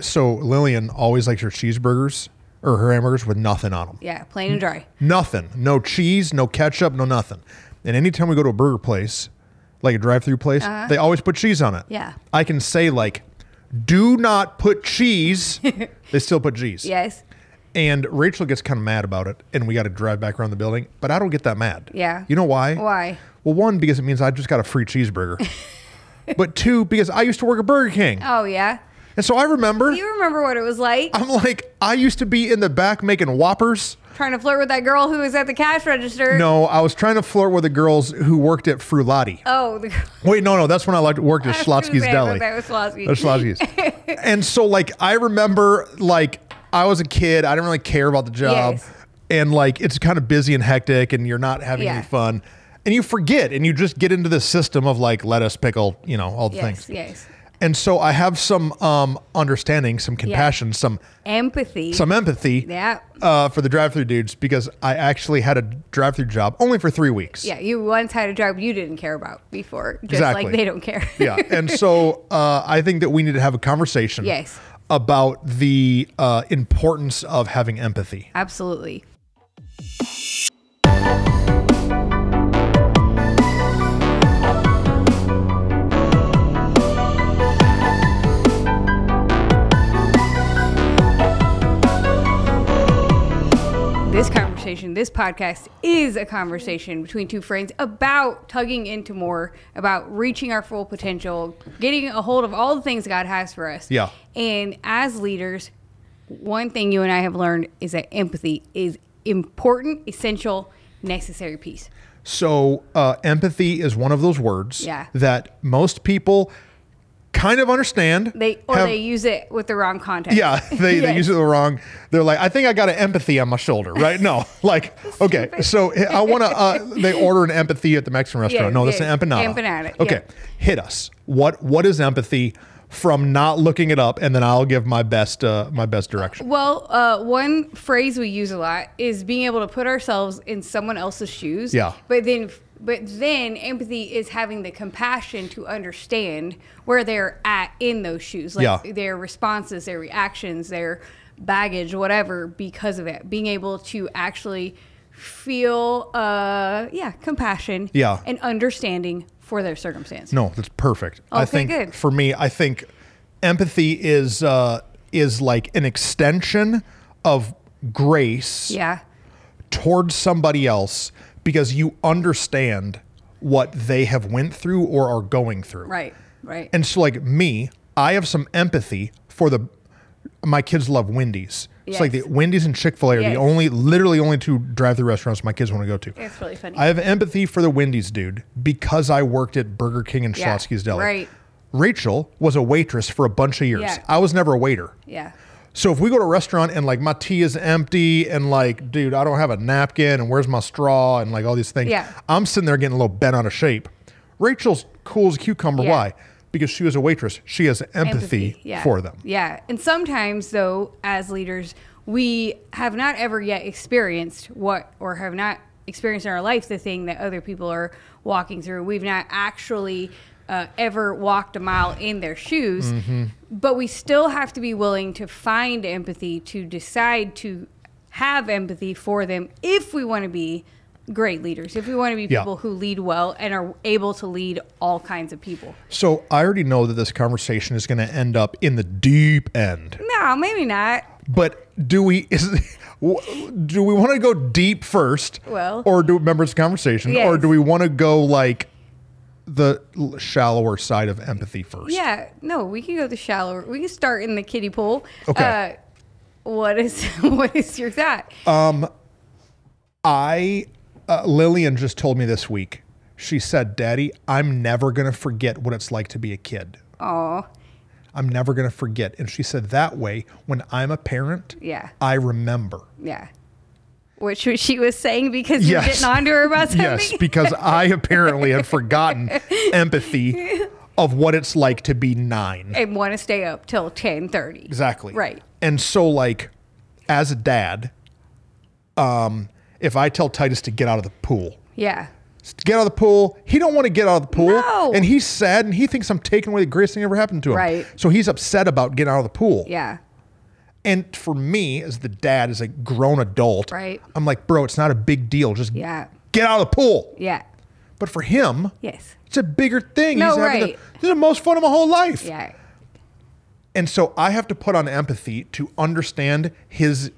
so Lillian always likes her cheeseburgers or her hamburgers with nothing on them. Yeah, plain and dry. Nothing. No cheese, no ketchup, no nothing. And anytime we go to a burger place, like a drive-through place, they always put cheese on it. Uh-huh. Yeah. I can say like, "Do not put cheese." they still put cheese. Yes. And Rachel gets kind of mad about it, and we got to drive back around the building. But I don't get that mad. Yeah. You know why? Why? Well, one because it means I just got a free cheeseburger. but two because I used to work at Burger King, Oh yeah. And so I remember. You remember what it was like I'm like, I used to be in the back making Whoppers. trying to flirt with that girl who was at the cash register? No, I was trying to flirt with the girls who worked at Frullati. Oh, the. Wait, no, no, that's when I liked worked at Schlotzsky's Deli. That was Schlotzsky's. and so, like, I remember, like, I was a kid. I didn't really care about the job, Yes. and like, it's kind of busy and hectic, and you're not having Yeah. any fun, and you forget, and you just get into this system of like lettuce, pickle, you know, all the Yes, things. yes. And so, I have some um, understanding, some compassion, some Empathy. some empathy Yeah. uh, for the drive-through dudes because I actually had a drive-through job only for three weeks. Yeah, you once had a job you didn't care about before, just Exactly. like they don't care. yeah. And so uh, I think that we need to have a conversation Yes. about the uh, importance of having empathy. Absolutely. This podcast is a conversation between two friends about tugging into more, about reaching our full potential, getting a hold of all the things God has for us. Yeah. And as leaders, one thing you and I have learned is that empathy is important, essential, necessary piece. So uh, empathy is one of those words Yeah. that most people kind of understand. They or have- they use it with the wrong context. Yeah, they, they use it the wrong. They're like, I think I got an empathy on my shoulder, right? No, like, okay, so I want to. Uh, they order an empathy at the Mexican restaurant. Yes, no, that's yes. an empanada. Empanada, Okay, yeah. hit us. What What is empathy? From not looking it up, and then I'll give my best uh, my best direction. Well, uh, one phrase we use a lot is being able to put ourselves in someone else's shoes. Yeah. But then, but then empathy is having the compassion to understand where they're at in those shoes, like Yeah. their responses, their reactions, their baggage, whatever, because of it. Being able to actually feel, uh, yeah, compassion. Yeah. And understanding for their circumstance. No, that's perfect. I think good. for me, I think empathy is uh, is like an extension of grace Yeah. towards somebody else because you understand what they have went through or are going through. Right. Right. And so like me, I have some empathy for the my kids love Wendy's. It's like the Wendy's and Chick-fil-A are Yes. the only literally only two drive-through restaurants my kids want to go to. it's really funny. I have empathy for the Wendy's dude because I worked at Burger King and Yeah, Schlotzsky's Deli. right. Rachel was a waitress for a bunch of years. Yeah. I was never a waiter. yeah. So if we go to a restaurant and like my tea is empty and like, dude, I don't have a napkin and where's my straw and like all these things, Yeah. I'm sitting there getting a little bent out of shape. Rachel's cool as a cucumber. Yeah. Why? Because she was a waitress. She has empathy, yeah. for them. Yeah. And sometimes, though, as leaders, we have not ever yet experienced what, or have not experienced in our life the thing that other people are walking through. We've not actually uh, ever walked a mile in their shoes, Mm-hmm. but we still have to be willing to find empathy, to decide to have empathy for them if we want to be great leaders, if we want to be Yeah. people who lead well and are able to lead all kinds of people. So I already know that this conversation is going to end up in the deep end. No, maybe not. But do we is do we want to go deep first? Well- or do a conversation, or do we want to go like the shallower side of empathy first? Yeah, no, we can go the shallower. We can start in the kiddie pool. Okay. Uh, what is what is your thought? I uh, Lillian just told me this week. She said, "Daddy, I'm never going to forget what it's like to be a kid. Oh, I'm never going to forget." And she said that way when I'm a parent, yeah, I remember. yeah. Which she was saying because you're Yes. getting on to her about something. Yes, because I apparently have forgotten empathy of what it's like to be 9. and want to stay up till ten thirty. Exactly. Right. And so like as a dad, um if I tell Titus to get out of the pool, Yeah. get out of the pool. He don't want to get out of the pool, No. and he's sad, and he thinks I'm taking away the greatest thing ever happened to him. Right. So he's upset about getting out of the pool. Yeah. And for me, as the dad, as a grown adult, Right. I'm like, bro, it's not a big deal. Just Yeah. get out of the pool. Yeah. But for him, Yes. it's a bigger thing. No, he's having right. the, this is the most fun of my whole life. Yeah. And so I have to put on empathy to understand his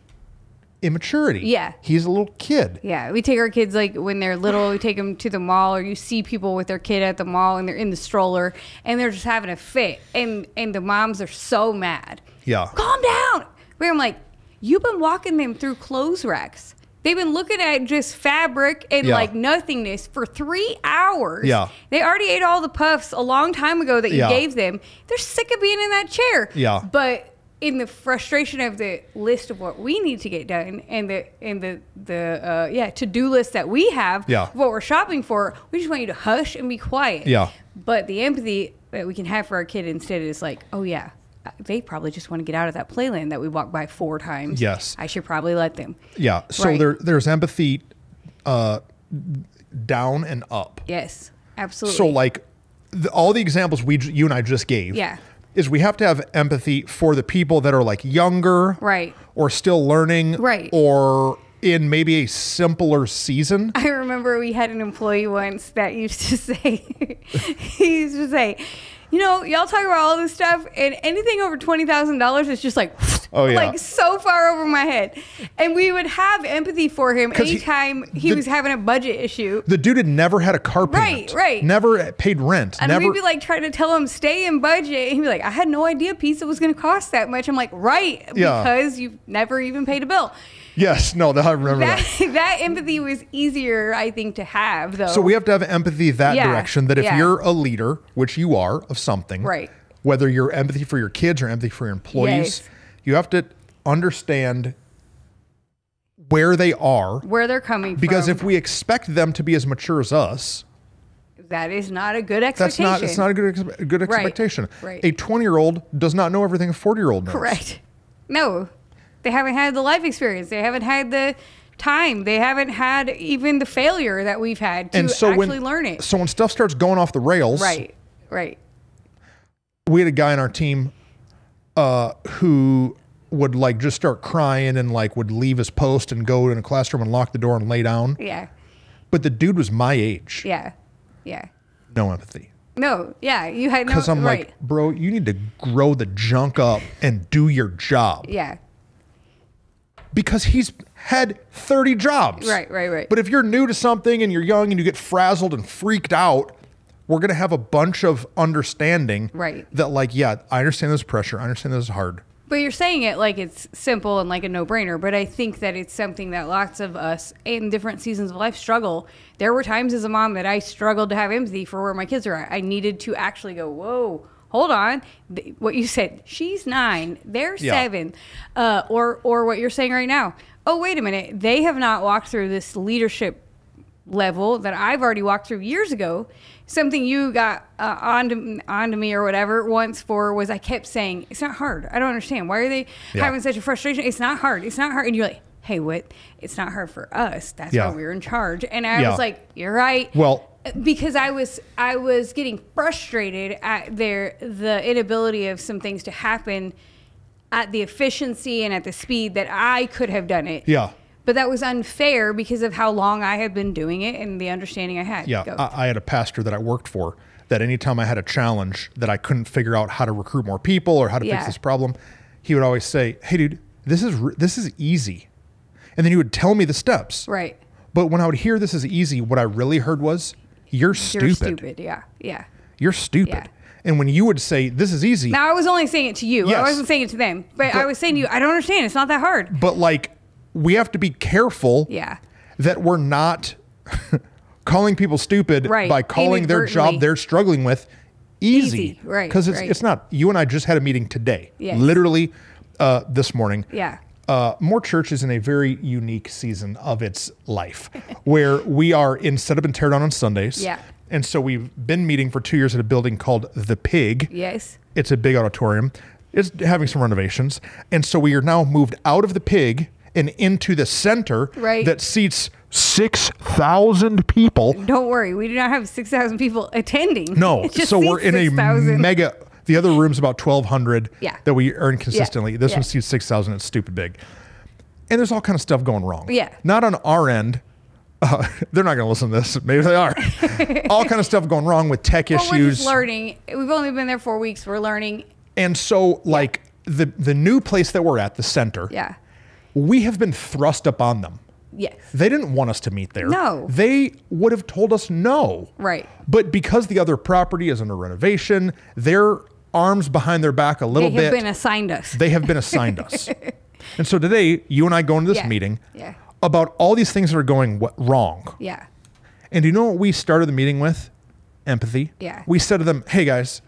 immaturity. Yeah. He's a little kid. Yeah, we take our kids like when they're little, we take them to the mall, or you see people with their kid at the mall and they're in the stroller and they're just having a fit, and and the moms are so mad. Yeah. calm down. Where I'm like, you've been walking them through clothes racks. They've been looking at just fabric and Yeah. like nothingness for three hours. Yeah. They already ate all the puffs a long time ago that you Yeah. gave them. They're sick of being in that chair. Yeah. But in the frustration of the list of what we need to get done and the and the the uh, yeah to do list that we have Yeah. what we're shopping for, we just want you to hush and be quiet. Yeah. But the empathy that we can have for our kid instead is like, oh yeah, they probably just want to get out of that playland that we walked by four times. Yes. I should probably let them. Yeah. So Right. there there's empathy uh, down and up. Yes, absolutely. So like the, all the examples we you and I just gave. Yeah. Is we have to have empathy for the people that are like younger, Right. or still learning, Right. or in maybe a simpler season. I remember we had an employee once that used to say, he used to say, you know, y'all talk about all this stuff, and anything over twenty thousand dollars is just like, Oh, yeah. like so far over my head. And we would have empathy for him 'Cause he- anytime he, the- was having a budget issue. The dude had never had a car payment. Right, right. Never paid rent. And never. we'd be like trying to tell him stay in budget. And he'd be like, I had no idea pizza was going to cost that much. I'm like, right, Yeah. because you've never even paid a bill. Yes. No. I remember that. That that empathy was easier, I think, to have though. So we have to have empathy that Yeah, direction. That if yeah. you're a leader, which you are of something, Right. Whether you're empathy for your kids or empathy for your employees, Yes. you have to understand where they are. where they're coming Because from. Because if we expect them to be as mature as us, that is not a good expectation. that's not it's not a good ex- good expectation. right. A 20 year old does not know everything a 40 year old knows. correct. No, they haven't had the life experience. They haven't had the time. They haven't had even the failure that we've had to And so actually when learn it. so when stuff starts going off the rails, Right. Right. we had a guy on our team uh, who would like just start crying and like would leave his post and go in a classroom and lock the door and lay down. Yeah. But the dude was my age. Yeah. Yeah. No empathy. No. Yeah. You had no. Empathy. Because I'm right. like, bro, you need to grow the junk up and do your job. Yeah. Because he's had 30 jobs. Right. Right. Right. But if you're new to something and you're young and you get frazzled and freaked out, we're going to have a bunch of understanding Right. that, like, yeah, I understand this pressure. I understand this is hard. But you're saying it like it's simple and like a no brainer. But I think that it's something that lots of us in different seasons of life struggle. There were times as a mom that I struggled to have empathy for where my kids are at. I needed to actually go, whoa, hold on. What you said, she's nine, they're Yeah. seven. Uh, or, or what you're saying right now. Oh, wait a minute. They have not walked through this leadership level that I've already walked through years ago. Something you got uh, onto onto me or whatever once for was I kept saying it's not hard. I don't understand why are they Yeah. having such a frustration. It's not hard. It's not hard. And you're like, hey, what? It's not hard for us. That's Yeah. why we're in charge. And I was like, you're right. Well- because I was I was getting frustrated at their the inability of some things to happen at the efficiency and at the speed that I could have done it. Yeah. But that was unfair because of how long I had been doing it and the understanding I had. Yeah. I, I had a pastor that I worked for that anytime I had a challenge that I couldn't figure out how to recruit more people or how to Yeah. fix this problem, he would always say, Hey, dude, this is, this is easy. And then he would tell me the steps. right. But when I would hear this is easy, what I really heard was, You're stupid. You're stupid. Yeah. Yeah. You're stupid. Yeah. And when you would say, This is easy, Now I was only saying it to you. Yes. I wasn't saying it to them. But, I was saying to you, I don't understand. It's not that hard. but like, we have to be careful Yeah. that we're not calling people stupid Right. by calling their job they're struggling with easy. Easy. Right, Because it's, right. it's not. You and I just had a meeting today, Yes. literally uh, this morning. Yeah. Uh, More Church is in a very unique season of its life where we are in set up and tear down on Sundays. Yeah. And so we've been meeting for two years at a building called The Pig. Yes. It's a big auditorium. It's having some renovations. And so we are now moved out of the pig and into the center Right. that seats 6,000 people. Don't worry, we do not have 6,000 people attending. No, so we're in a 6,000. mega. The other room's about 1,200 Yeah. that we earn consistently. This Yeah. one seats 6,000. It's stupid big. And there's all kind of stuff going wrong. Yeah. Not on our end. Uh, they're not going to listen to this. Maybe they are. all kind of stuff going wrong with tech Well, we're issues. just learning. We've only been there four weeks. We're learning. And so, like the the new place that we're at, the center, Yeah. we have been thrust upon them. Yes. They didn't want us to meet there. No. They would have told us no. Right. But because the other property is under renovation, their arms behind their back a little bit. They have bit. been assigned us. they have been assigned us. And so today, you and I go into this Yeah. meeting Yeah. about all these things that are going w- wrong. yeah. And do you know what we started the meeting with? Empathy. Yeah. We said to them, hey guys,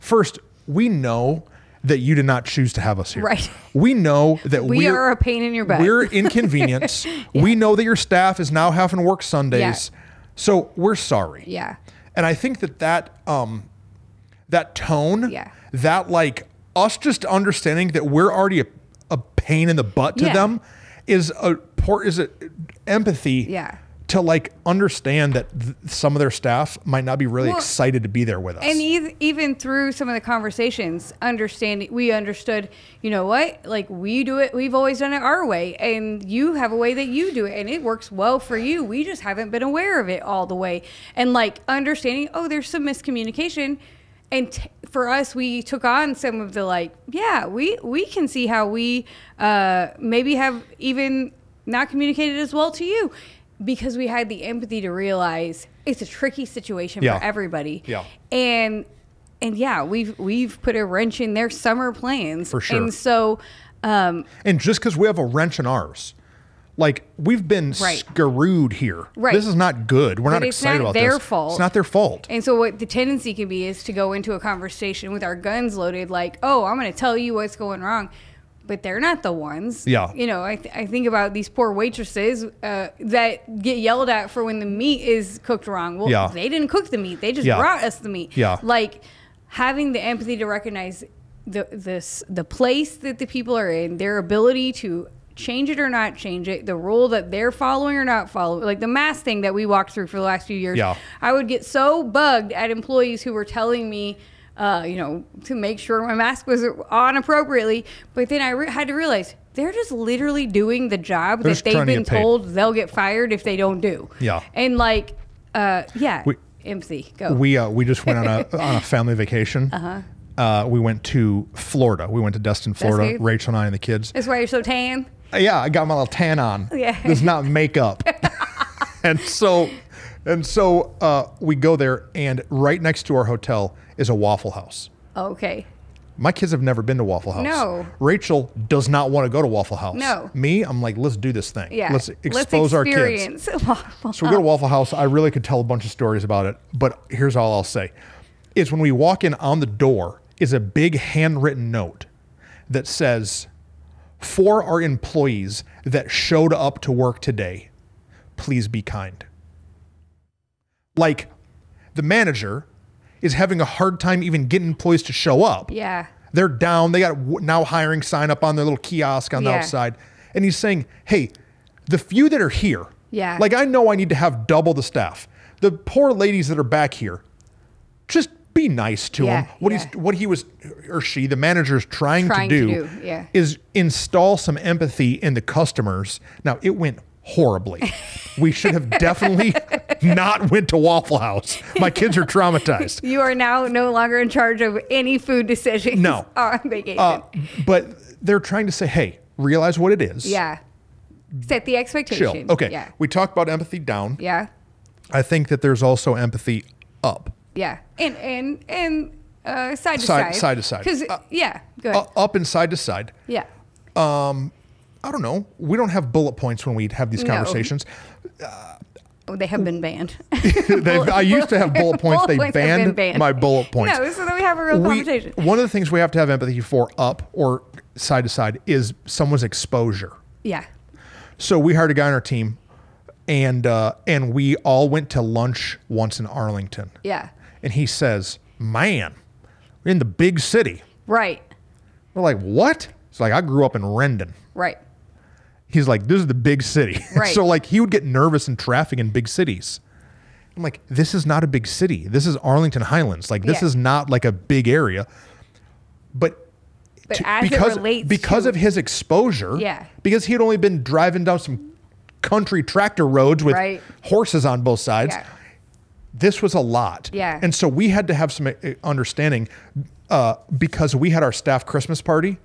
first, we know that you did not choose to have us here. Right. We know that We we're, are a pain in your butt. We're inconvenience. We know that your staff is now having to work Sundays. So we're sorry. Yeah. And I think that that um that tone, Yeah. that like us just understanding that we're already a, a pain in the butt to Yeah. them is a poor is it empathy Yeah. to like understand that th- some of their staff might not be really Well, excited to be there with us. And e- even through some of the conversations, understanding, we understood, you know what? Like we do it, we've always done it our way, and you have a way that you do it, and it works well for you. We just haven't been aware of it all the way. And like understanding, oh, there's some miscommunication. And t- for us, we took on some of the like, yeah, we we can see how we uh, maybe have even not communicated as well to you because we had the empathy to realize it's a tricky situation Yeah. for everybody Yeah. and and yeah we've we've put a wrench in their summer plans For sure. and so um And just because we have a wrench in ours, like we've been Right. screwed here. Right. This is not good. We're But not it's excited not about their this. fault. It's not their fault. and so what the tendency can be is to go into a conversation with our guns loaded like oh i'm going to tell you what's going wrong but they're not the ones Yeah. you know i, th- I think about these poor waitresses uh, that get yelled at for when the meat is cooked wrong well Yeah. they didn't cook the meat they just Yeah. brought us the meat Yeah. like having the empathy to recognize the this the place that the people are in, their ability to change it or not change it, the rule that they're following or not following, like the mask thing that we walked through for the last few years. Yeah. I would get so bugged at employees who were telling me. Uh, you know, to make sure my mask was on appropriately, but then I re- had to realize they're just literally doing the job They're that they've to been told they'll get fired if they don't do. Yeah. and like, uh, yeah, We- empathy. Go. we uh, we just went on a on a family vacation. Uh-huh. Uh, we went to Florida. We went to Destin, Florida. Rachel and I and the kids. That's why you're so tan. Uh, Yeah, I got my little tan on. Yeah. It's not makeup. and so and so uh, we go there and right next to our hotel is a Waffle House. Okay. My kids have never been to Waffle House. No. Rachel does not want to go to Waffle House. No. Me, I'm like, let's do this thing. Yeah. Let's expose our kids. Waffle So we go to Waffle House. I really could tell a bunch of stories about it, but here's all I'll say: is when we walk in on the door is a big handwritten note that says, "For our employees that showed up to work today, please be kind." Like, the manager is having a hard time even getting employees to show up. Yeah. They're down. They got now hiring sign up on their little kiosk on the Yeah. outside. And he's saying, hey, the few that are here, Yeah. like I know I need to have double the staff. The poor ladies that are back here, just be nice to Yeah, them. What yeah. he's what he was or she, the manager's trying, Trying to to do, do, yeah. is install some empathy in the customers. Now it went horribly. we should have definitely not went to Waffle House. My kids are traumatized. You are now no longer in charge of any food decisions No. on vacation. Uh, but they're trying to say, hey, realize what it is. yeah. Set the expectations. Chill. Okay. Yeah. We talked about empathy down. Yeah. I think that there's also empathy up. Yeah. And and and uh, side to Side- side. to side. Because Uh, yeah. Go ahead. U- up and side to side. yeah. Um, I don't know. We don't have bullet points when we have these No. conversations. Oh, they have been banned. I used to have bullet points. Bullet they points have banned, my bullet points. No, so that we have a real We- conversation. one of the things we have to have empathy for up or side to side is someone's exposure. Yeah. So we hired a guy on our team, and uh, and we all went to lunch once in Arlington. Yeah. And he says, "Man, we're in the big city." Right. We're like, "What?" It's like I grew up in Rendon, Right. He's like, this is the big city. Right. so like he would get nervous in traffic in big cities. I'm like, this is not a big city. This is Arlington Highlands. Like this Yeah. is not like a big area. But But to- as because it relates because to, of his exposure, Yeah. because he had only been driving down some country tractor roads with Right. horses on both sides. Yeah. This was a lot. Yeah. And so we had to have some uh, understanding uh, because we had our staff Christmas party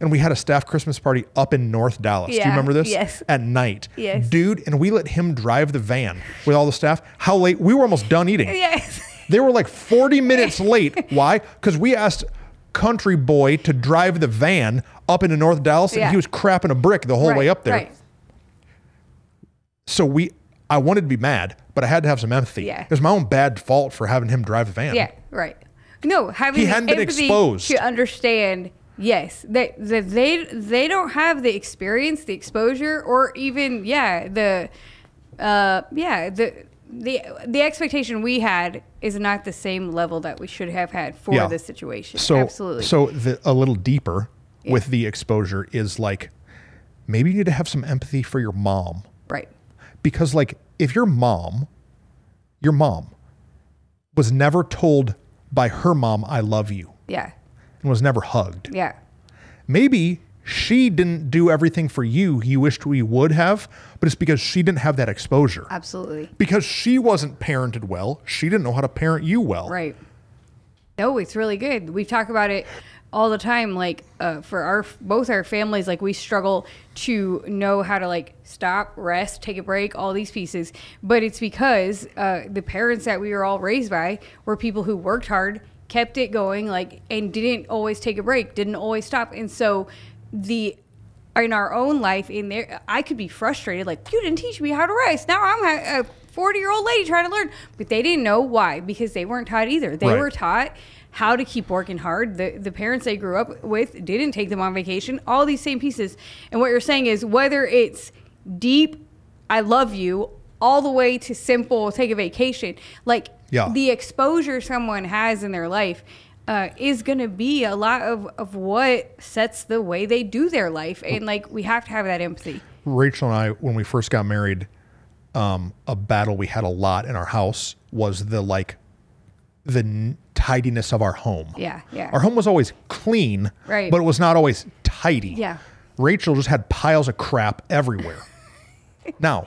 and we had a staff Christmas party up in North Dallas. Yeah. Do you remember this? Yes. At night. Yes. Dude, and we let him drive the van with all the staff. How late? We were almost done eating. yes. They were like 40 minutes late. Why? Because we asked Country Boy to drive the van up into North Dallas and he was crapping a brick the whole way up there. Right. So we, I wanted to be mad, but I had to have some empathy. Yeah. It was my own bad fault for having him drive the van. Yeah, right. No, having He hadn't been exposed. to understand. Yes, that that they they don't have the experience, the exposure, or even yeah the, uh yeah the the the expectation we had is not the same level that we should have had for Yeah. this situation. So, Absolutely. so the, a little deeper with the exposure is like, maybe you need to have some empathy for your mom. right. Because like if your mom your mom was never told by her mom i love you Yeah. and was never hugged Yeah. maybe she didn't do everything for you you wished we would have but it's because she didn't have that exposure Absolutely. because she wasn't parented well she didn't know how to parent you well Right. No, it's really good. We talk about it all the time. Like uh, for our both our families, like we struggle to know how to like stop, rest, take a break, all these pieces. But it's because uh, the parents that we were all raised by were people who worked hard, kept it going, like and didn't always take a break, didn't always stop. And so the in our own life in there i could be frustrated like you didn't teach me how to rest now i'm a 40 year old lady trying to learn but they didn't know why because they weren't taught either they Right. were taught how to keep working hard the, the parents they grew up with didn't take them on vacation all these same pieces and what you're saying is whether it's deep i love you all the way to simple take a vacation like Yeah. the exposure someone has in their life uh, is going to be a lot of, of what sets the way they do their life. And like, we have to have that empathy. rachel and i when we first got married um, a battle we had a lot in our house was the like the tidiness of our home Yeah. Yeah. Our home was always clean, Right. but it was not always tidy. Yeah. Rachel just had piles of crap everywhere. now,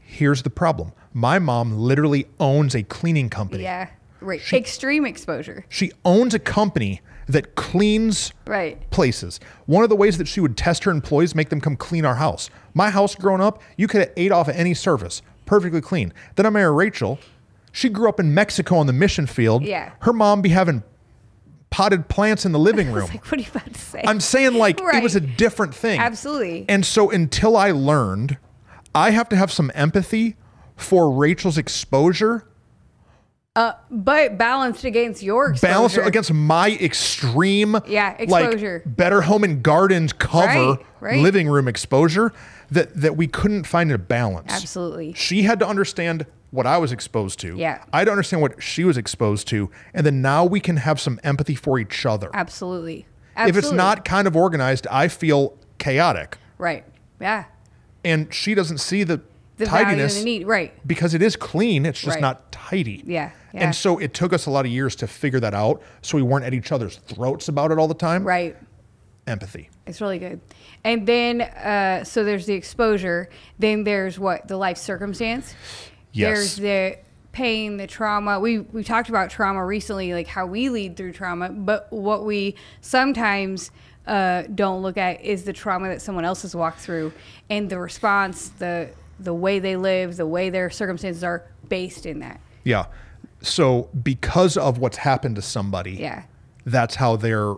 here's the problem. My mom literally owns a cleaning company. yeah. Right. Extreme exposure. She owns a company that cleans Right. places. One of the ways that she would test her employees, make them come clean our house. My house growing up, you could have ate off of any surface, perfectly clean. Then I married Rachel. She grew up in Mexico on the mission field. Yeah. Her mom be having potted plants in the living room. Like, what are you about to say? I'm saying like it was a different thing. Absolutely. And so until I learned, I have to have some empathy for Rachel's exposure, Uh, but balanced against your exposure. Balanced against my extreme Yeah, like exposure. better home and gardens cover Right, right. living room exposure that that we couldn't find a balance. Absolutely. She had to understand what I was exposed to. Yeah. I to understand what she was exposed to. And then now we can have some empathy for each other. Absolutely. If it's not kind of organized, I feel chaotic. right. Yeah. and she doesn't see the, The tidiness the need. Right. because it is clean. It's just Right. not tidy. Yeah, yeah. And so it took us a lot of years to figure that out. So we weren't at each other's throats about it all the time. Right. Empathy. It's really good. And then, uh, so there's the exposure. Then there's what? The life circumstance. Yes. There's the pain, the trauma. We we talked about trauma recently, like how we lead through trauma. But what we sometimes uh, don't look at is the trauma that someone else has walked through, and the response, the the way they live, the way their circumstances are based in that. Yeah. So because of what's happened to somebody, Yeah. that's how they're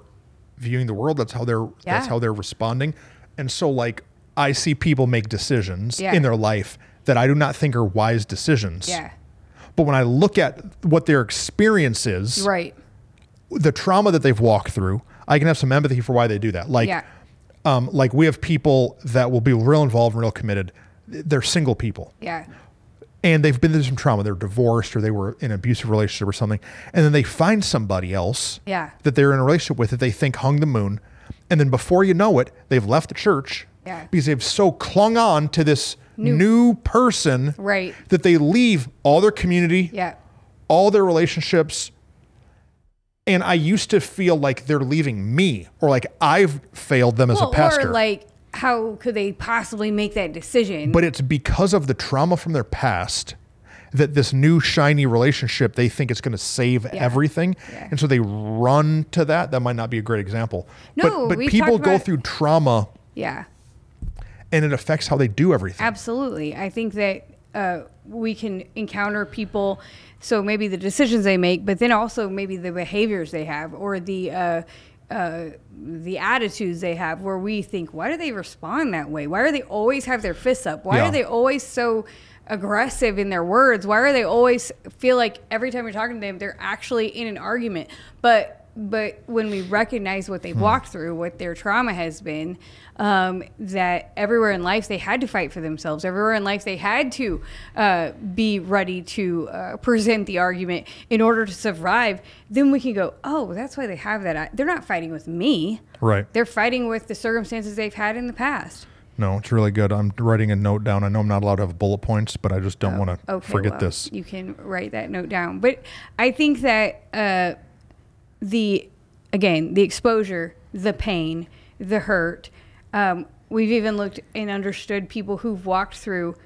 viewing the world. That's how they're yeah. that's how they're responding. And so like I see people make decisions Yeah. in their life that I do not think are wise decisions. Yeah. But when I look at what their experience is, Right. the trauma that they've walked through, I can have some empathy for why they do that. Like, Yeah. um, like we have people that will be real involved and real committed. They're single people Yeah. and they've been through some trauma. They're divorced or they were in an abusive relationship or something. And then they find somebody else Yeah. that they're in a relationship with that they think hung the moon. And then before you know it, they've left the church Yeah. Because they've so clung on to this new, person Right. that they leave all their community, Yeah. all their relationships. And I used to feel like they're leaving me or like I've failed them as a pastor. or like, how could they possibly make that decision? but it's because of the trauma from their past that this new shiny relationship they think it's going to save everything Yeah. and so they run to that that might not be a great example No, but, but people go through trauma yeah. And it affects how they do everything Absolutely. I think that uh, we can encounter people, so maybe the decisions they make, but then also maybe the behaviors they have or the uh, uh, the attitudes they have, where we think, why do they respond that way? Why do they always have their fists up? Why Yeah. are they always so aggressive in their words? Why are they always feel like every time you're talking to them, they're actually in an argument? But but when we recognize what they've walked through, what their trauma has been, um, that everywhere in life they had to fight for themselves. Everywhere in life they had to uh, be ready to uh, present the argument in order to survive. Then we can go, oh, that's why they have that. They're not fighting with me. right They're fighting with the circumstances they've had in the past. no it's really good i'm writing a note down i know i'm not allowed to have bullet points but i just don't want to Okay, forget well, this You can write that note down. But I think that uh, the again the exposure, the pain, the hurt. Um, we've even looked and understood people who've walked through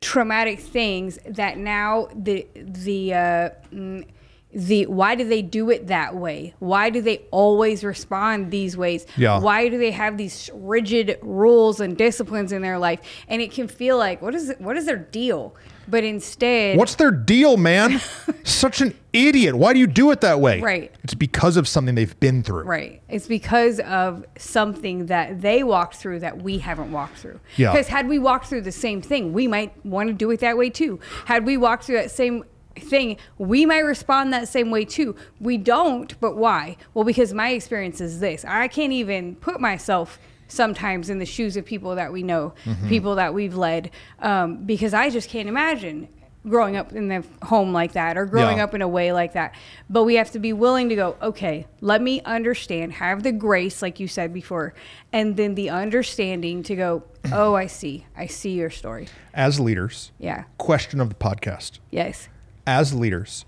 traumatic things that now the the uh, mm, the why do they do it that way? Why do they always respond these ways? Yeah. Why do they have these rigid rules and disciplines in their life? And it can feel like what is it, what is their deal? But instead, what's their deal man such an idiot why do you do it that way Right. it's because of something they've been through Right. It's because of something that they walked through that we haven't walked through. Yeah. Because had we walked through the same thing, we might want to do it that way too. Had we walked through that same thing, we might respond that same way too. We don't, but why? Well, because my experience is this. I can't even put myself sometimes in the shoes of people that we know, Mm-hmm. people that we've led, um, because I just can't imagine growing up in the home like that or growing Yeah. up in a way like that. But we have to be willing to go, okay, let me understand, have the grace, like you said before, and then the understanding to go, oh, I see. I see your story. as leaders Yeah. question of the podcast Yes. as leaders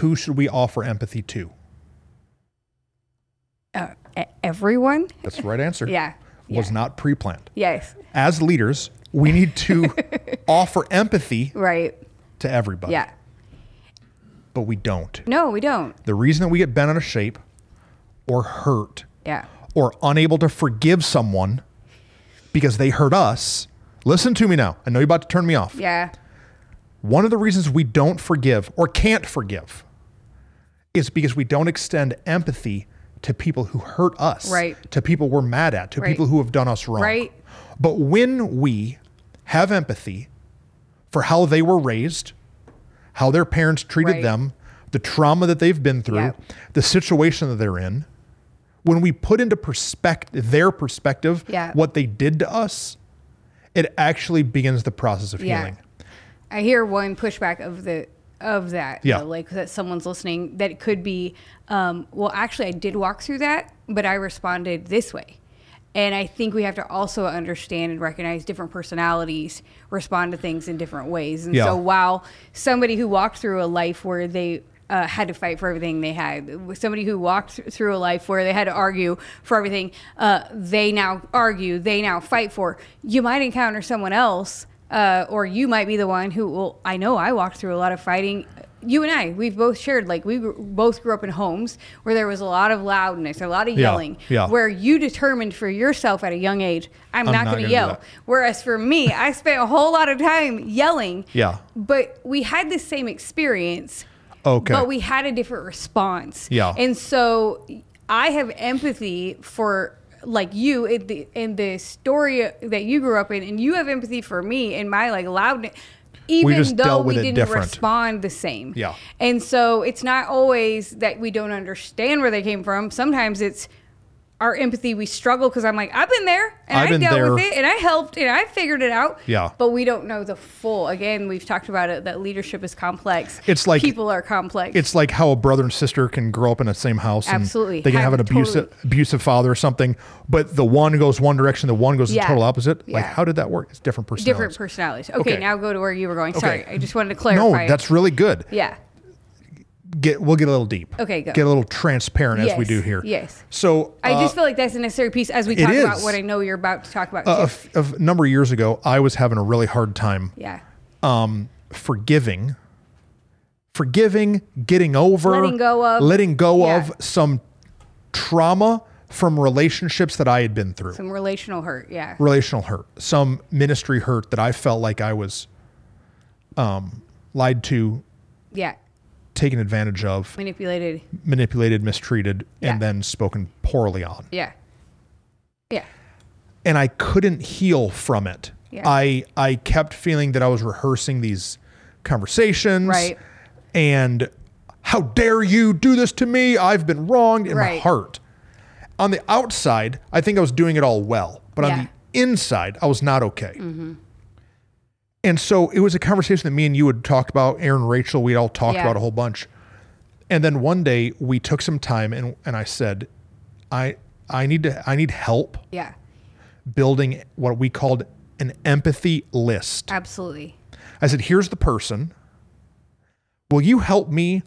who should we offer empathy to Uh, everyone? that's the right answer Yeah. Was Yeah. not pre-planned Yes. as leaders, we need to offer empathy Right. to everybody. Yeah. But we don't. No, we don't. The reason that we get bent out of shape or hurt Yeah. or unable to forgive someone because they hurt us, listen to me now. I know you're about to turn me off. Yeah. One of the reasons we don't forgive or can't forgive is because we don't extend empathy to people who hurt us, Right. to people we're mad at, to Right. people who have done us wrong. Right. But when we have empathy for how they were raised, how their parents treated Right. them, the trauma that they've been through, Yeah. the situation that they're in, when we put into perspective their perspective Yeah. what they did to us, it actually begins the process of Yeah. healing. I hear one pushback of the of that. Yeah. though, like that someone's listening that it could be, um, well, actually, I did walk through that, but I responded this way. And I think we have to also understand and recognize different personalities respond to things in different ways. And Yeah. so while somebody who walked through a life where they uh, had to fight for everything they had, somebody who walked th- through a life where they had to argue for everything, uh, they now argue, they now fight for. You might encounter someone else uh, or you might be the one who well i know i walked through a lot of fighting you and i we've both shared like we both grew up in homes where there was a lot of loudness a lot of yelling yeah. where you determined for yourself at a young age i'm, I'm not, not going to yell whereas for me i spent a whole lot of time yelling Yeah. but we had the same experience Okay. but we had a different response. Yeah. And so I have empathy for like you in the in the story that you grew up in, and you have empathy for me in my like loudness. Even just though we didn't different. respond the same. Yeah. And so it's not always that we don't understand where they came from. Sometimes it's our empathy we struggle because I'm like I've been there and I've I dealt with it and I helped and I figured it out. Yeah. But we don't know the full. Again, we've talked about it that leadership is complex. It's like- people are complex. It's like how a brother and sister can grow up in the same house. And Absolutely. They can have Have an totally- abusive abusive father or something, but the one goes one direction, the one goes Yeah. the total opposite. Like, how did that work? It's different personalities. different personalities. Okay, Okay. now go to where you were going. Okay. Sorry, I just wanted to clarify No, clarify. that's really good. yeah. Get we'll get a little deep. Okay, go. Get a little transparent as we do here. yes. So I uh, just feel like that's a necessary piece as we talk about what I know you're about to talk about. a, f- a number of years ago, I was having a really hard time yeah. um, forgiving, forgiving, getting over, Letting go of. letting go Yeah. of some trauma from relationships that I had been through, Some relational hurt. Yeah. relational hurt, some ministry hurt that I felt like I was um, lied to, Yeah. Taken advantage of, Manipulated. manipulated, mistreated, Yeah. and then spoken poorly on. Yeah. Yeah. and I couldn't heal from it. Yeah. I I kept feeling that I was rehearsing these conversations. Right. And how dare you do this to me? I've been wronged in my heart. On the outside, I think I was doing it all well, but Yeah. Mm-hmm. on the inside, I was not okay. And so it was a conversation that me and you had talked about, Aaron, Rachel, we'd all talked Yeah. about a whole bunch. And then one day we took some time and, and I said, I I need to I need help Yeah. building what we called an empathy list. Absolutely. I said, here's the person. Will you help me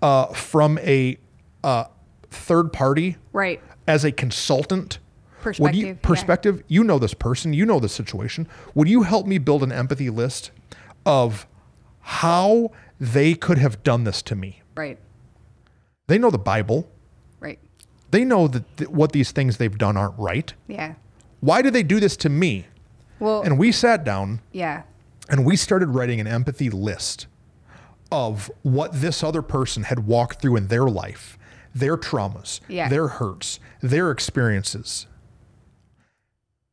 uh, from a uh, third party Right. as a consultant? Would you, Perspective, yeah. perspective, you know this person, you know the situation. Would you help me build an empathy list of how they could have done this to me? Right. They know the Bible. Right. They know that th- what these things they've done aren't right. Yeah. Why did they do this to me? Well, And we sat down yeah. and we started writing an empathy list of what this other person had walked through in their life, their traumas, Yeah. their hurts, their experiences.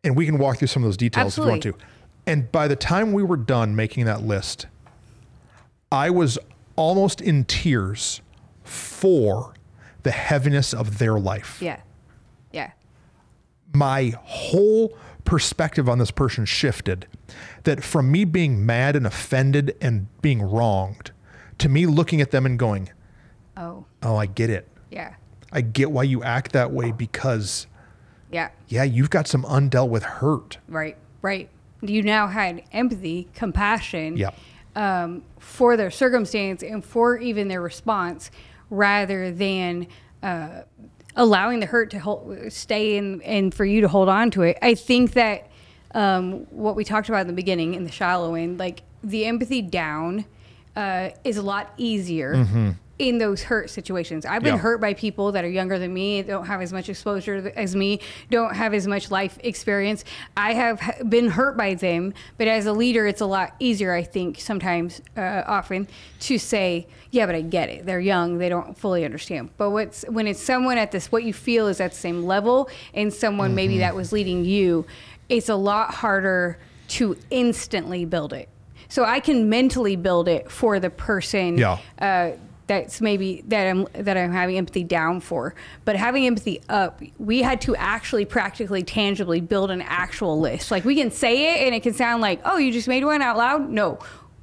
And we can walk through some of those details if you want to. And by the time we were done making that list, I was almost in tears for the heaviness of their life Yeah. Yeah. my whole perspective on this person shifted that from me being mad and offended and being wronged to me looking at them and going Oh. oh i get it Yeah. i get why you act that way because Yeah. yeah you've got some undealt with hurt Right. Right. You now had empathy, compassion. Yep. um, for their circumstance and for even their response rather than uh, allowing the hurt to hold, stay in and for you to hold on to it. I think that um, what we talked about in the beginning in the shallow end, like the empathy down, uh, is a lot easier. In those hurt situations, I've been Yeah. hurt by people that are younger than me, don't have as much exposure as me, don't have as much life experience. I have been hurt by them, but as a leader, it's a lot easier, I think, sometimes, uh, often, to say, "Yeah, but I get it. They're young. They don't fully understand." But what's when it's someone at this, what you feel is at the same level, and someone maybe Mm-hmm. that was leading you, it's a lot harder to instantly build it. So I can mentally build it for the person Yeah. uh, that's maybe that I'm that I'm having empathy down for. But having empathy up, we had to actually practically tangibly build an actual list. Like we can say it and it can sound like, oh, you just made one out loud. No.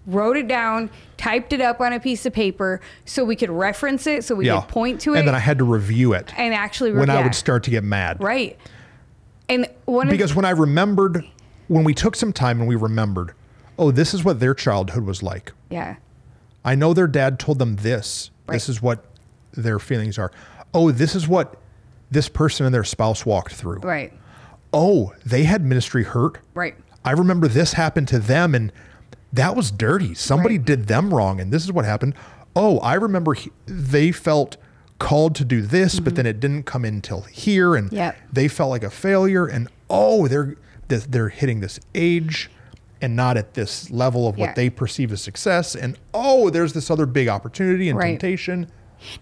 Wrote it down, typed it up on a piece of paper so we could reference it, so we yeah could point to it and then i had to review it and actually when i would start to get mad right. And one because when i remembered when we took some time and we remembered oh this is what their childhood was like yeah, I know their dad told them this. This is what their feelings are. Oh, this is what this person and their spouse walked through. right, Oh, they had ministry hurt. right, I remember this happened to them and that was dirty. Somebody Right. did them wrong and this is what happened. Oh, I remember he, they felt called to do this, but then it didn't come in till here and Mm-hmm. Yep. they felt like a failure and oh, they're they're hitting this age and not at this level of what Yeah. they perceive as success and oh, there's this other big opportunity and Right. temptation.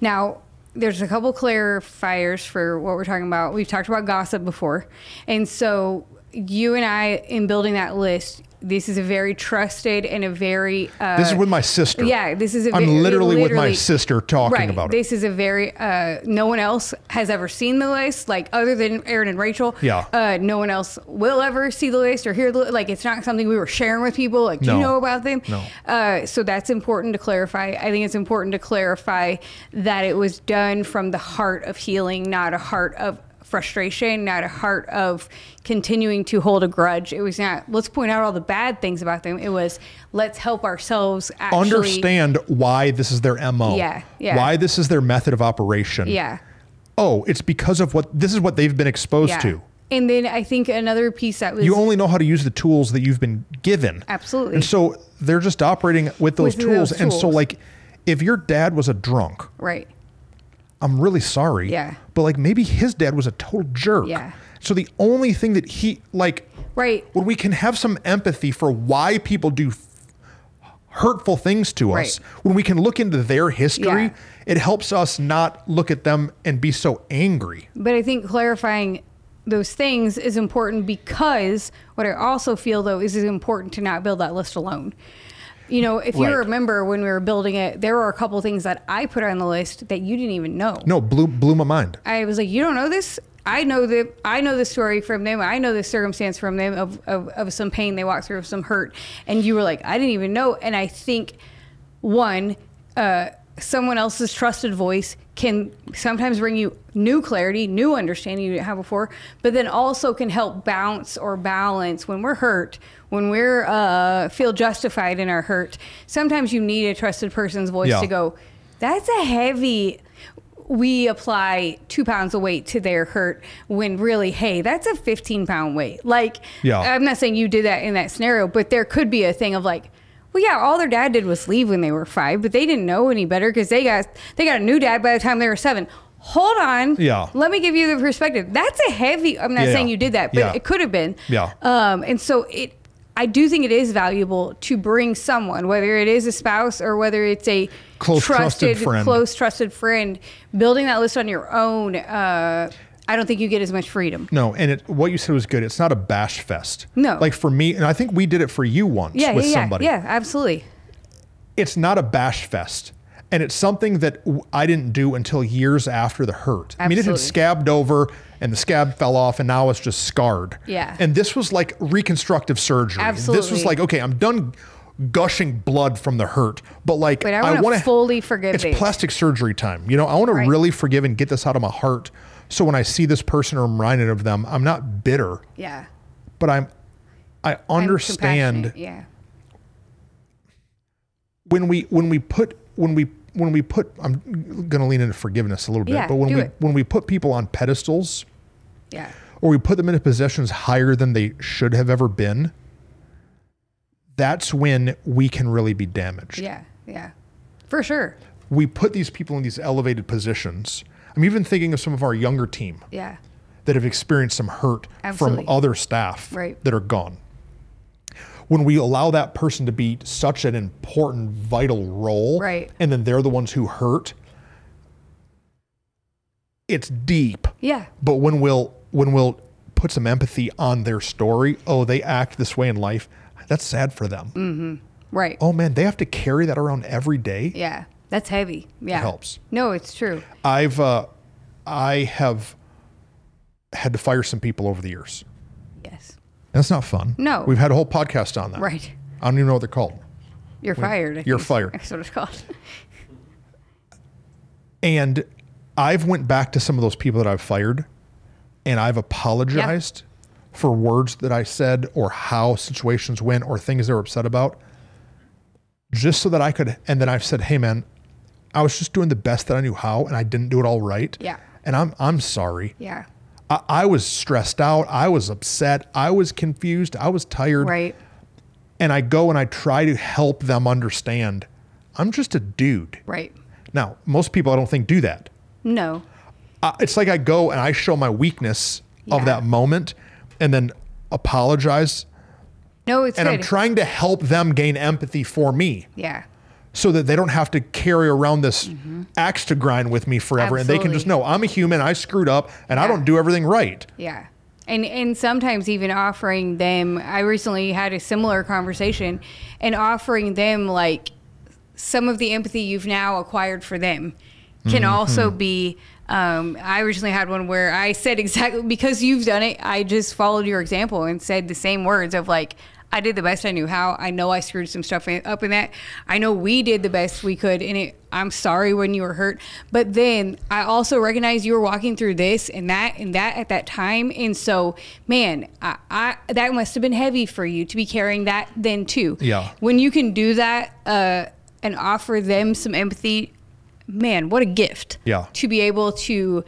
Now, there's a couple clarifiers for what we're talking about. We've talked about gossip before. And so, you and I, in building that list, this is a very trusted and a very uh, This is with my sister. yeah, this is a I'm ve- literally, with my sister talking right. about it. This is a very uh, no one else has ever seen the list, like other than Aaron and Rachel. Yeah. Uh, no one else will ever see the list or hear the like. It's not something we were sharing with people. Like, do No. you know about them? No. Uh, so that's important to clarify. I think it's important to clarify that it was done from the heart of healing, not a heart of frustration, not a heart of continuing to hold a grudge. It was not let's point out all the bad things about them. It was let's help ourselves actually Understand why this is their MO. Yeah, yeah. Why this is their method of operation. Yeah. Oh, it's because of what this is what they've been exposed Yeah. to. And then I think another piece that was You only know how to use the tools that you've been given. Absolutely. And so they're just operating with those tools. those And so like if your dad was a drunk, right. I'm really sorry. Yeah. But like maybe his dad was a total jerk. Yeah. So the only thing that he like Right. when we can have some empathy for why people do hurtful things to us, Right. when we can look into their history, Yeah. it helps us not look at them and be so angry. But I think clarifying those things is important because what I also feel though is it's important to not build that list alone. You know, if you Right. remember when we were building it, there were a couple things that I put on the list that you didn't even know. No, blew blew my mind. I was like, you don't know this? I know the I know the story from them. I know the circumstance from them of, of, of some pain they walked through, of some hurt. And you were like, I didn't even know. And I think one, uh, someone else's trusted voice can sometimes bring you new clarity, new understanding you didn't have before, but then also can help bounce or balance when we're hurt, when we're uh, feel justified in our hurt. Sometimes you need a trusted person's voice Yeah. to go, that's a heavy we apply two pounds of weight to their hurt when really, hey, that's a 15 pound weight. Like, Yeah. I'm not saying you did that in that scenario, but there could be a thing of like, well, yeah, all their dad did was leave when they were five, but they didn't know any better because they got they got a new dad by the time they were seven. Hold on, Yeah. Let me give you the perspective. That's a heavy. I'm not Yeah, saying yeah. you did that, but Yeah. it could have been. Yeah. Um, and so it, I do think it is valuable to bring someone, whether it is a spouse or whether it's a Close, trusted trusted, friend. close, trusted friend. Building that list on your own, uh, I don't think you get as much freedom. No, and it, what you said was good. It's not a bash fest. No. Like for me, and I think we did it for you once Yeah, with yeah, somebody. yeah, absolutely. It's not a bash fest. And it's something that w- I didn't do until years after the hurt. Absolutely. I mean, it had scabbed over and the scab fell off and now it's just scarred. Yeah. And this was like reconstructive surgery. Absolutely. This was like, okay, I'm done gushing blood from the hurt, but like I wanna wanna- fully forgive It's this. plastic surgery time. You know, I want to really forgive and get this out of my heart. So when I see this person or I'm reminded of them, I'm not bitter, Yeah. but I'm I understand Yeah. when we when we put when we when we put I'm going to lean into forgiveness a little bit, Yeah, but when we it. when we put people on pedestals Yeah. or we put them into positions higher than they should have ever been, that's when we can really be damaged. Yeah. Yeah. For sure. We put these people in these elevated positions. I'm even thinking of some of our younger team Yeah. that have experienced some hurt Absolutely. from other staff Right. that are gone. When we allow that person to be such an important, vital role, Right. and then they're the ones who hurt, it's deep. Yeah. But when we'll when we'll put some empathy on their story, oh, they act this way in life. That's sad for them. Mm-hmm. Right. Oh man, they have to carry that around every day. Yeah. That's heavy. Yeah. It helps. No, it's true. I've uh, I have had to fire some people over the years. Yes. That's not fun. No. We've had a whole podcast on that. Right. I don't even know what they're called. You're fired. I You're think. fired. That's what it's called. And I've went back to some of those people that I've fired and I've apologized for words that I said or how situations went or things they were upset about just so that I could and then I've said, "Hey man, I was just doing the best that I knew how and I didn't do it all right." Yeah. And I'm I'm sorry. Yeah. I, I was stressed out. I was upset. I was confused. I was tired. Right. And I go and I try to help them understand I'm just a dude. Right. Now, most people I don't think do that. No. Uh, it's like I go and I show my weakness of that moment and then apologize. No, it's And good. I'm trying to help them gain empathy for me yeah. So that they don't have to carry around this Mm-hmm. axe to grind with me forever. And they can just know I'm a human, I screwed up, and I don't do everything right. Yeah. and and sometimes even offering them i recently had a similar conversation and offering them like some of the empathy you've now acquired for them can Mm-hmm. also be um, i recently had one where i said exactly because you've done it i just followed your example and said the same words of like I did the best I knew how. I know I screwed some stuff up in that. I know we did the best we could in it. I'm sorry when you were hurt, but then I also recognize you were walking through this and that and that at that time. And so, man, I, I that must have been heavy for you to be carrying that then too. Yeah. When you can do that uh, and offer them some empathy, man, what a gift. Yeah. To be able to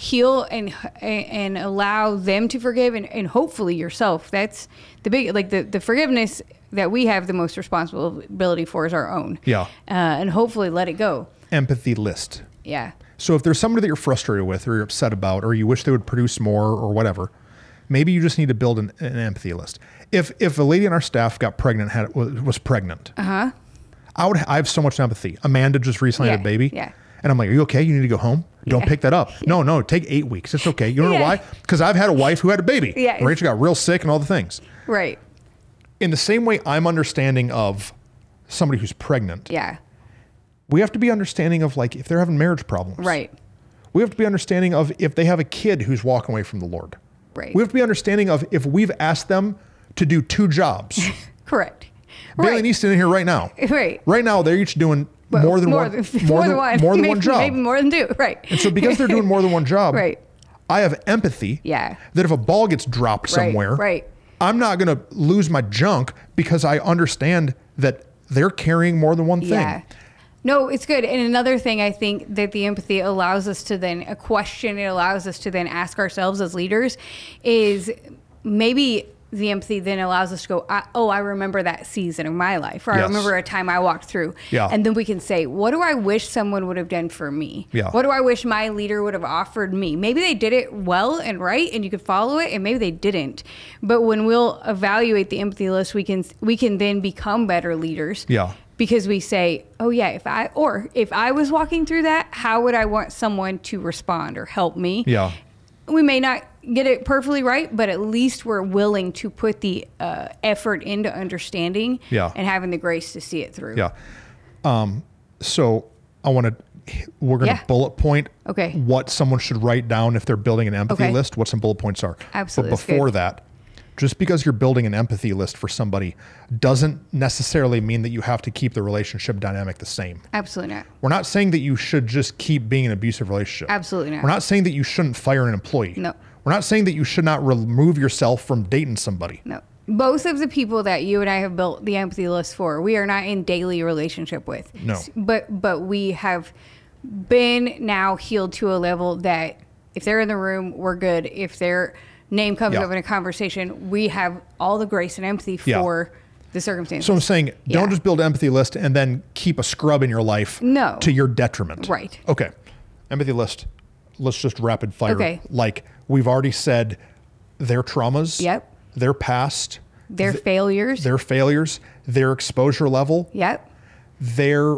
heal and and allow them to forgive and, and hopefully yourself that's the big like the, the forgiveness that we have the most responsibility for is our own Yeah. uh, and hopefully let it go Empathy list. yeah So if there's somebody that you're frustrated with or you're upset about or you wish they would produce more or whatever, maybe you just need to build an, an empathy list. If if a lady on our staff got pregnant had was, pregnant, uh-huh. I would I have so much empathy. Amanda just recently had a baby. yeah. And I'm like, Are you okay? You need to go home? Don't Yeah. pick that up. No, no, take eight weeks. It's okay. You know Yeah. Know why? Because I've had a wife who had a baby. Yeah. Rachel got real sick and all the things. right In the same way I'm understanding of somebody who's pregnant, yeah we have to be understanding of like if they're having marriage problems. right We have to be understanding of if they have a kid who's walking away from the Lord. Right. We have to be understanding of if we've asked them to do two jobs. correct Bailey right Easton in here right now. right Right now, they're each doing Well, more than more one, than, more than one more than maybe, one job. maybe more than two right And so because they're doing more than one job, right I have empathy. Yeah. That if a ball gets dropped Right, somewhere, right. I'm not going to lose my junk because I understand that they're carrying more than one thing. Yeah. No, it's good. And another thing I think that the empathy allows us to then a question it allows us to then ask ourselves as leaders is maybe the empathy then allows us to go, I, oh, I remember that season of my life, or I Yes. remember a time I walked through. Yeah. And then we can say, what do I wish someone would have done for me? Yeah. What do I wish my leader would have offered me? Maybe they did it well and right, and you could follow it, and maybe they didn't. But when we'll evaluate the empathy list, we can we can then become better leaders Yeah. because we say, "Oh yeah, if I or if I was walking through that, how would I want someone to respond or help me?" Yeah. We may not get it perfectly right, but at least we're willing to put the uh, effort into understanding Yeah. and having the grace to see it through. Yeah. Um, so I want to, we're going to Yeah. bullet point Okay. what someone should write down if they're building an empathy Okay. list, what some bullet points are. Absolutely, But before that, just because you're building an empathy list for somebody doesn't necessarily mean that you have to keep the relationship dynamic the same. Absolutely not. We're not saying that you should just keep being in an abusive relationship. Absolutely not. We're not saying that you shouldn't fire an employee. No. We're not saying that you should not remove yourself from dating somebody. No. Both of the people that you and I have built the empathy list for, we are not in daily relationship with. No. But but we have been now healed to a level that if they're in the room, we're good. If their name comes Yeah. up in a conversation, we have all the grace and empathy Yeah. for the circumstances. So I'm saying, don't Yeah. just build empathy list and then keep a scrub in your life No. to your detriment. Right. Okay. Empathy list. Let's just rapid fire. Okay. Like we've already said, their traumas, Yep. their past, their failures. their failures, their exposure level, yep. their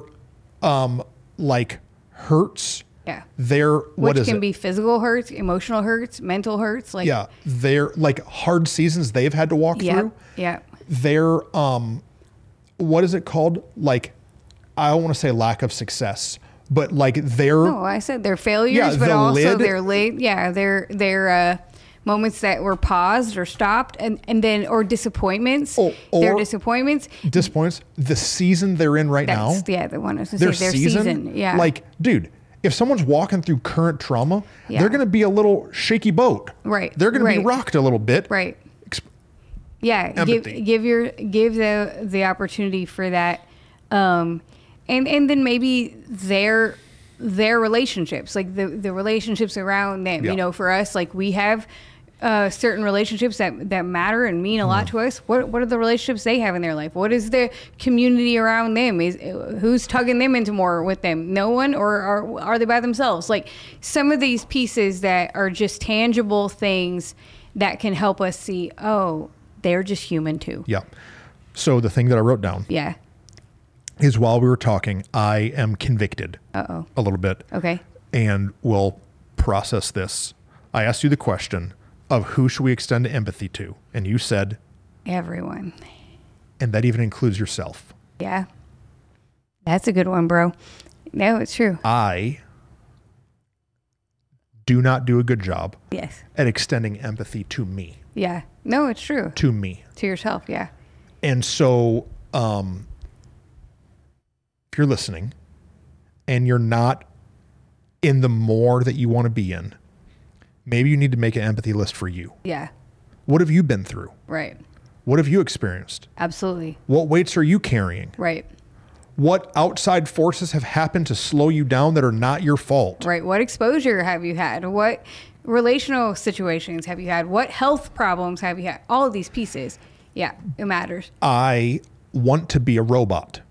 um like hurts, Yeah. their what Which can it? be physical hurts, emotional hurts, mental hurts. Like yeah, their like hard seasons they've had to walk Yep. through. Yep. their um what is it called like i don't want to say lack of success but like their No, I said their failures, Yeah, but the also lid- their late, yeah, their their uh, moments that were paused or stopped, and and then or disappointments. Oh, their disappointments. disappointments the season they're in right now That's yeah, the one I was their, their season, season. Yeah, like dude if someone's walking through current trauma Yeah. they're going to be a little shaky boat Right, they're going to be rocked a little bit right. Exp- Yeah, Empathy. give give your give the the opportunity for that, um, and and then maybe their their relationships, like the the relationships around them. Yeah. You know, for us, like we have. Uh, certain relationships that, that matter and mean a lot Mm-hmm. to us. What what are the relationships they have in their life? What is the community around them? Is who's tugging them into more with them? No one, or are are they by themselves? Like some of these pieces that are just tangible things that can help us see. Oh, they're just human too. yeah so the thing that i wrote down Yeah. Is while we were talking i am convicted Uh oh. a little bit Okay. and we'll process this. I asked you the question of who should we extend empathy to? And you said, Everyone. and that even includes yourself. Yeah. That's a good one, bro. No, it's true. I do not do a good job Yes. at extending empathy to me, Yeah. No, it's true. to me. To yourself. Yeah. And so, um, if you're listening and you're not in the more that you want to be in, maybe you need to make an empathy list for you. Yeah. What have you been through? Right. What have you experienced? Absolutely. What weights are you carrying? Right. What outside forces have happened to slow you down that are not your fault? Right. What exposure have you had? What relational situations have you had? What health problems have you had? All of these pieces. Yeah, it matters. I want to be a robot.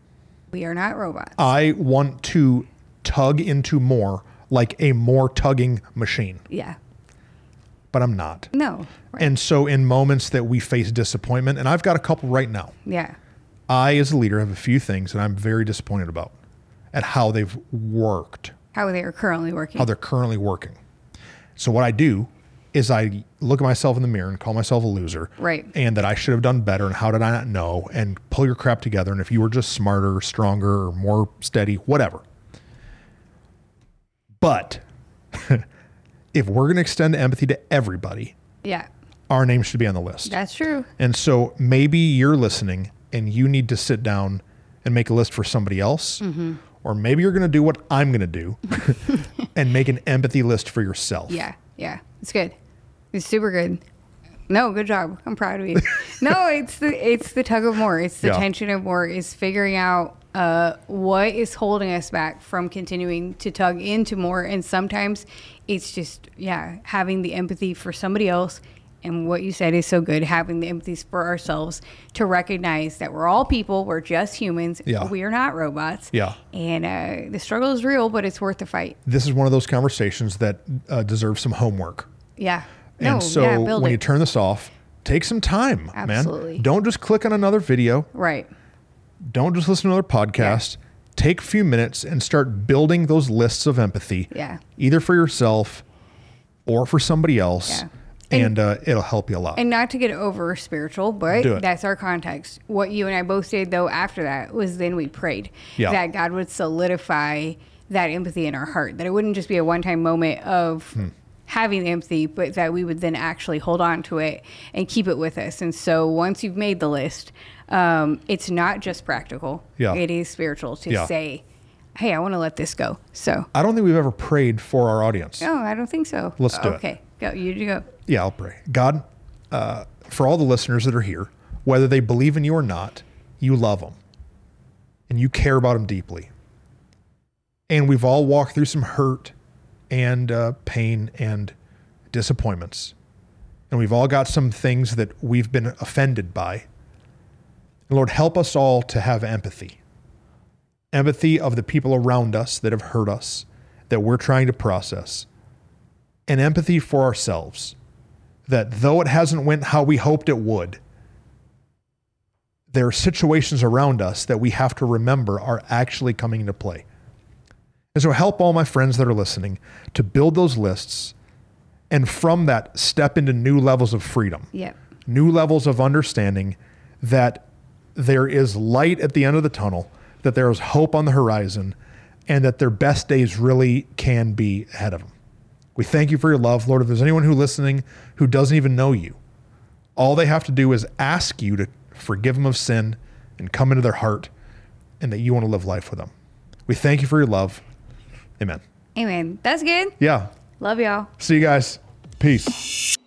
We are not robots. I want to tug into more like a more tugging machine, yeah. but I'm not. No. Right. And so, in moments that we face disappointment, and I've got a couple right now, yeah. I, as a leader, have a few things that I'm very disappointed about at how they've worked, How they are currently working. how they're currently working. So, what I do is I look at myself in the mirror and call myself a loser. Right. And that I should have done better. And how did I not know? And pull your crap together. And if you were just smarter, stronger, or more steady, whatever. But if we're going to extend empathy to everybody, yeah. our name should be on the list. That's true. And so maybe you're listening and you need to sit down and make a list for somebody else. Mm-hmm. Or maybe you're going to do what I'm going to do and make an empathy list for yourself. Yeah. Yeah. It's good. It's super good. No, good job. I'm proud of you. no, it's the it's the tug of war. It's the Yeah. tension of war. Is figuring out uh, what is holding us back from continuing to tug into more. And sometimes it's just yeah, having the empathy for somebody else. And what you said is so good. Having the empathy for ourselves to recognize that we're all people. We're just humans. Yeah. We are not robots. Yeah. And uh, the struggle is real, but it's worth the fight. This is one of those conversations that uh, deserves some homework. Yeah. And no, so yeah, when it. you turn this off, take some time, Absolutely. man. Don't just click on another video. right. Don't just listen to another podcast. Take a few minutes and start building those lists of empathy, Yeah. either for yourself or for somebody else. Yeah. And, And- uh, it'll help you a lot. And not to get over spiritual, but that's our context. What you and I both did though after that was then we prayed Yeah. that God would solidify that empathy in our heart, that it wouldn't just be a one time moment of Hmm. Having empathy, but that we would then actually hold on to it and keep it with us. And so once you've made the list, um, it's not just practical. Yeah. It is spiritual to Yeah. say, Hey, I want to let this go. So I don't think we've ever prayed for our audience. no, I don't think so. Let's do it. okay. Go. You go. Yeah, I'll pray. God, uh, for all the listeners that are here, whether they believe in you or not, you love them and you care about them deeply. And we've all walked through some hurt and uh, pain and disappointments. And we've all got some things that we've been offended by. And Lord, help us all to have empathy empathy of the people around us that have hurt us, that we're trying to process, and empathy for ourselves that though it hasn't went how we hoped it would, there are situations around us that we have to remember are actually coming into play. And so help all my friends that are listening to build those lists and from that step into new levels of freedom, Yep. new levels of understanding that there is light at the end of the tunnel, that there is hope on the horizon, and that their best days really can be ahead of them. We thank you for your love, Lord. If there's anyone who listening who doesn't even know you, all they have to do is ask you to forgive them of sin and come into their heart, and that you want to live life with them. We thank you for your love. Amen. Amen. That's good. Yeah. Love y'all. See you guys. Peace.